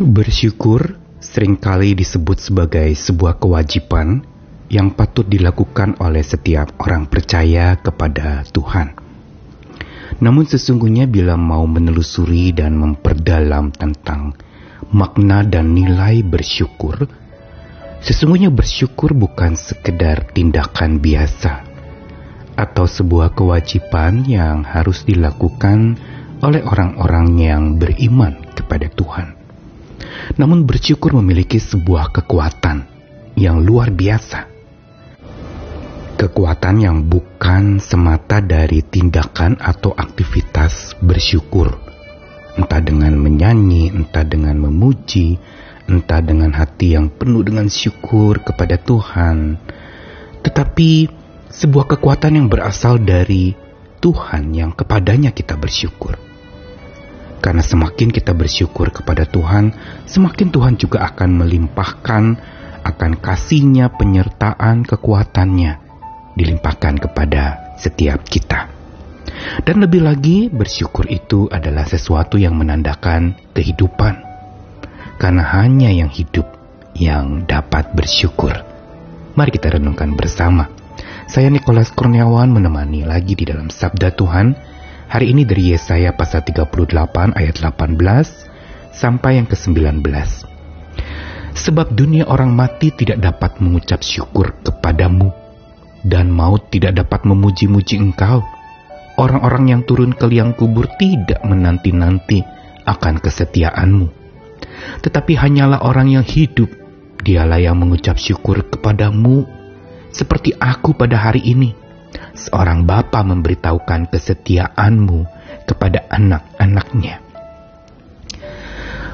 Bersyukur sering kali disebut sebagai sebuah kewajiban yang patut dilakukan oleh setiap orang percaya kepada Tuhan. Namun sesungguhnya bila mau menelusuri dan memperdalam tentang makna dan nilai bersyukur, sesungguhnya bersyukur bukan sekedar tindakan biasa atau sebuah kewajiban yang harus dilakukan oleh orang-orang yang beriman kepada Tuhan. Namun bersyukur memiliki sebuah kekuatan yang luar biasa. Kekuatan yang bukan semata dari tindakan atau aktivitas bersyukur. Entah dengan menyanyi, entah dengan memuji, entah dengan hati yang penuh dengan syukur kepada Tuhan. Tetapi sebuah kekuatan yang berasal dari Tuhan yang kepadanya kita bersyukur. Karena semakin kita bersyukur kepada Tuhan, semakin Tuhan juga akan melimpahkan akan kasihnya penyertaan kekuatannya dilimpahkan kepada setiap kita. Dan lebih lagi, bersyukur itu adalah sesuatu yang menandakan kehidupan. Karena hanya yang hidup yang dapat bersyukur. Mari kita renungkan bersama. Saya Nikolas Kurniawan menemani lagi di dalam Sabda Tuhan Hari ini dari Yesaya pasal 38 ayat 18 sampai yang ke-19. Sebab dunia orang mati tidak dapat mengucap syukur kepadamu, dan maut tidak dapat memuji-muji engkau. Orang-orang yang turun ke liang kubur tidak menanti-nanti akan kesetiaanmu. Tetapi hanyalah orang yang hidup, dialah yang mengucap syukur kepadamu, seperti aku pada hari ini seorang bapa memberitahukan kesetiaanmu kepada anak-anaknya.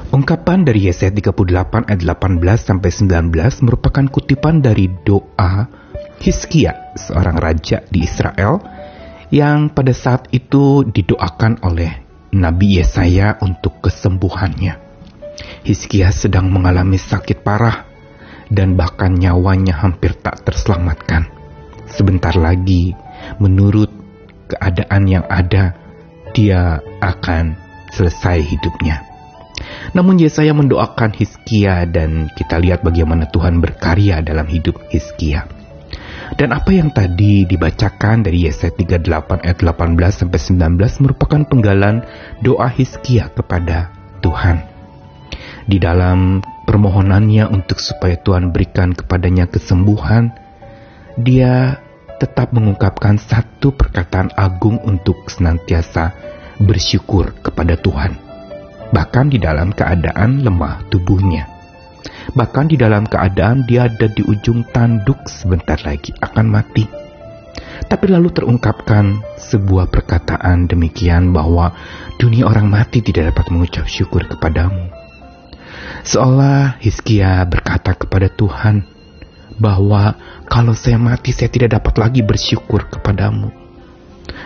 Ungkapan dari Yesaya 38 ayat 18 sampai 19 merupakan kutipan dari doa Hizkia, seorang raja di Israel yang pada saat itu didoakan oleh Nabi Yesaya untuk kesembuhannya. Hizkia sedang mengalami sakit parah dan bahkan nyawanya hampir tak terselamatkan. Sebentar lagi menurut keadaan yang ada, dia akan selesai hidupnya. Namun Yesaya mendoakan Hizkia dan kita lihat bagaimana Tuhan berkarya dalam hidup Hizkia. Dan apa yang tadi dibacakan dari Yesaya 38 ayat 18 sampai 19 merupakan penggalan doa Hizkia kepada Tuhan. Di dalam permohonannya untuk supaya Tuhan berikan kepadanya kesembuhan, dia tetap mengungkapkan satu perkataan agung untuk senantiasa bersyukur kepada Tuhan. Bahkan di dalam keadaan lemah tubuhnya. Bahkan di dalam keadaan dia ada di ujung tanduk sebentar lagi akan mati. Tapi lalu terungkapkan sebuah perkataan demikian bahwa dunia orang mati tidak dapat mengucap syukur kepadamu. Seolah Hizkia berkata kepada Tuhan, bahwa kalau saya mati saya tidak dapat lagi bersyukur kepadamu.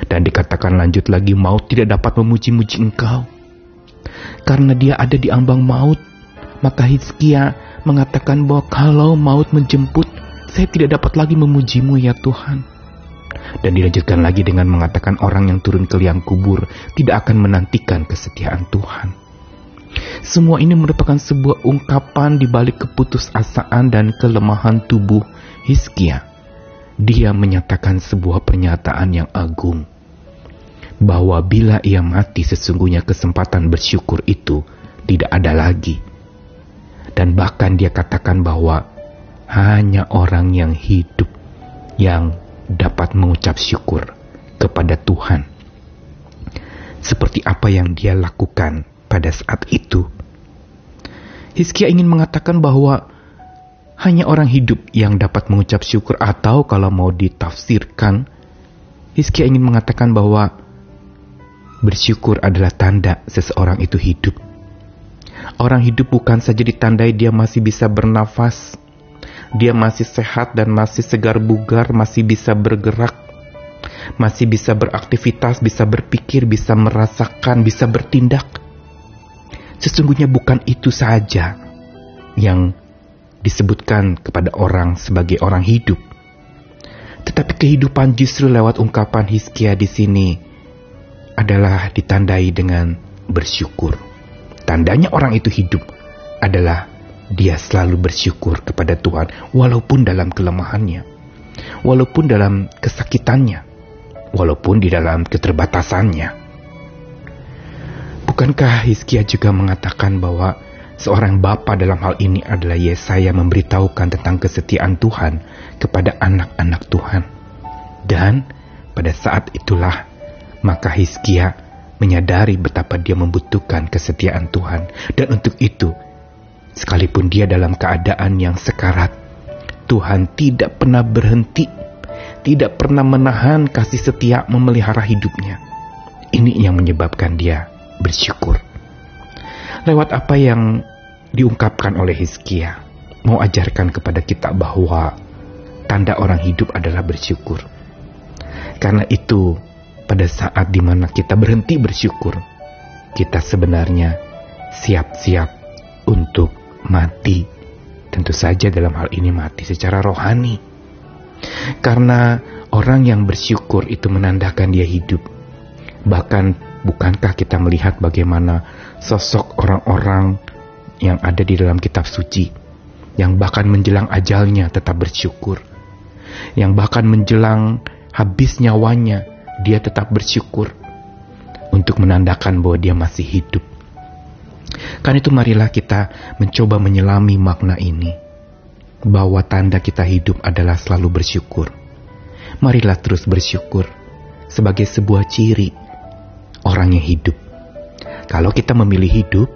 Dan dikatakan lanjut lagi maut tidak dapat memuji-muji engkau. Karena dia ada di ambang maut, maka Hizkia mengatakan bahwa kalau maut menjemput, saya tidak dapat lagi memujimu ya Tuhan. Dan dilanjutkan lagi dengan mengatakan orang yang turun ke liang kubur tidak akan menantikan kesetiaan Tuhan. Semua ini merupakan sebuah ungkapan di balik keputusasaan dan kelemahan tubuh Hizkia. Dia menyatakan sebuah pernyataan yang agung bahwa bila ia mati sesungguhnya kesempatan bersyukur itu tidak ada lagi. Dan bahkan dia katakan bahwa hanya orang yang hidup yang dapat mengucap syukur kepada Tuhan. Seperti apa yang dia lakukan pada saat itu. Hizkia ingin mengatakan bahwa hanya orang hidup yang dapat mengucap syukur atau kalau mau ditafsirkan, Hizkia ingin mengatakan bahwa bersyukur adalah tanda seseorang itu hidup. Orang hidup bukan saja ditandai dia masih bisa bernafas, dia masih sehat dan masih segar bugar, masih bisa bergerak, masih bisa beraktivitas, bisa berpikir, bisa merasakan, bisa bertindak. Sesungguhnya bukan itu saja yang disebutkan kepada orang sebagai orang hidup. Tetapi kehidupan justru lewat ungkapan Hizkia di sini adalah ditandai dengan bersyukur. Tandanya orang itu hidup adalah dia selalu bersyukur kepada Tuhan walaupun dalam kelemahannya, walaupun dalam kesakitannya, walaupun di dalam keterbatasannya. Bukankah Hizkia juga mengatakan bahwa seorang bapa dalam hal ini adalah Yesaya memberitahukan tentang kesetiaan Tuhan kepada anak-anak Tuhan. Dan pada saat itulah maka Hizkia menyadari betapa dia membutuhkan kesetiaan Tuhan. Dan untuk itu, sekalipun dia dalam keadaan yang sekarat, Tuhan tidak pernah berhenti, tidak pernah menahan kasih setia memelihara hidupnya. Ini yang menyebabkan dia bersyukur. Lewat apa yang diungkapkan oleh Hizkia, mau ajarkan kepada kita bahwa tanda orang hidup adalah bersyukur. Karena itu, pada saat di mana kita berhenti bersyukur, kita sebenarnya siap-siap untuk mati. Tentu saja dalam hal ini mati secara rohani. Karena orang yang bersyukur itu menandakan dia hidup. Bahkan bukankah kita melihat bagaimana sosok orang-orang yang ada di dalam kitab suci yang bahkan menjelang ajalnya tetap bersyukur. Yang bahkan menjelang habis nyawanya dia tetap bersyukur untuk menandakan bahwa dia masih hidup. Karena itu marilah kita mencoba menyelami makna ini. Bahwa tanda kita hidup adalah selalu bersyukur. Marilah terus bersyukur sebagai sebuah ciri orang yang hidup. Kalau kita memilih hidup,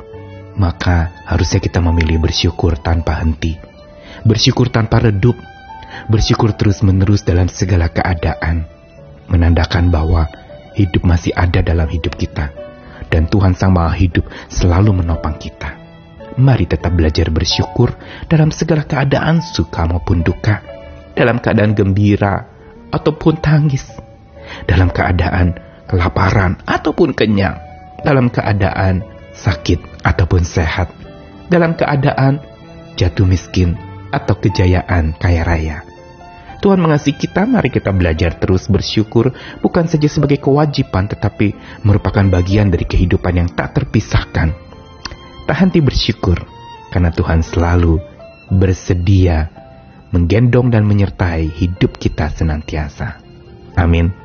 maka harusnya kita memilih bersyukur tanpa henti. Bersyukur tanpa redup. Bersyukur terus-menerus dalam segala keadaan menandakan bahwa hidup masih ada dalam hidup kita dan Tuhan Sang Maha Hidup selalu menopang kita. Mari tetap belajar bersyukur dalam segala keadaan suka maupun duka, dalam keadaan gembira ataupun tangis, dalam keadaan kelaparan ataupun kenyang, dalam keadaan sakit ataupun sehat, dalam keadaan jatuh miskin atau kejayaan kaya raya. Tuhan mengasihi kita, mari kita belajar terus bersyukur bukan saja sebagai kewajiban tetapi merupakan bagian dari kehidupan yang tak terpisahkan. Tak henti bersyukur karena Tuhan selalu bersedia menggendong dan menyertai hidup kita senantiasa. Amin.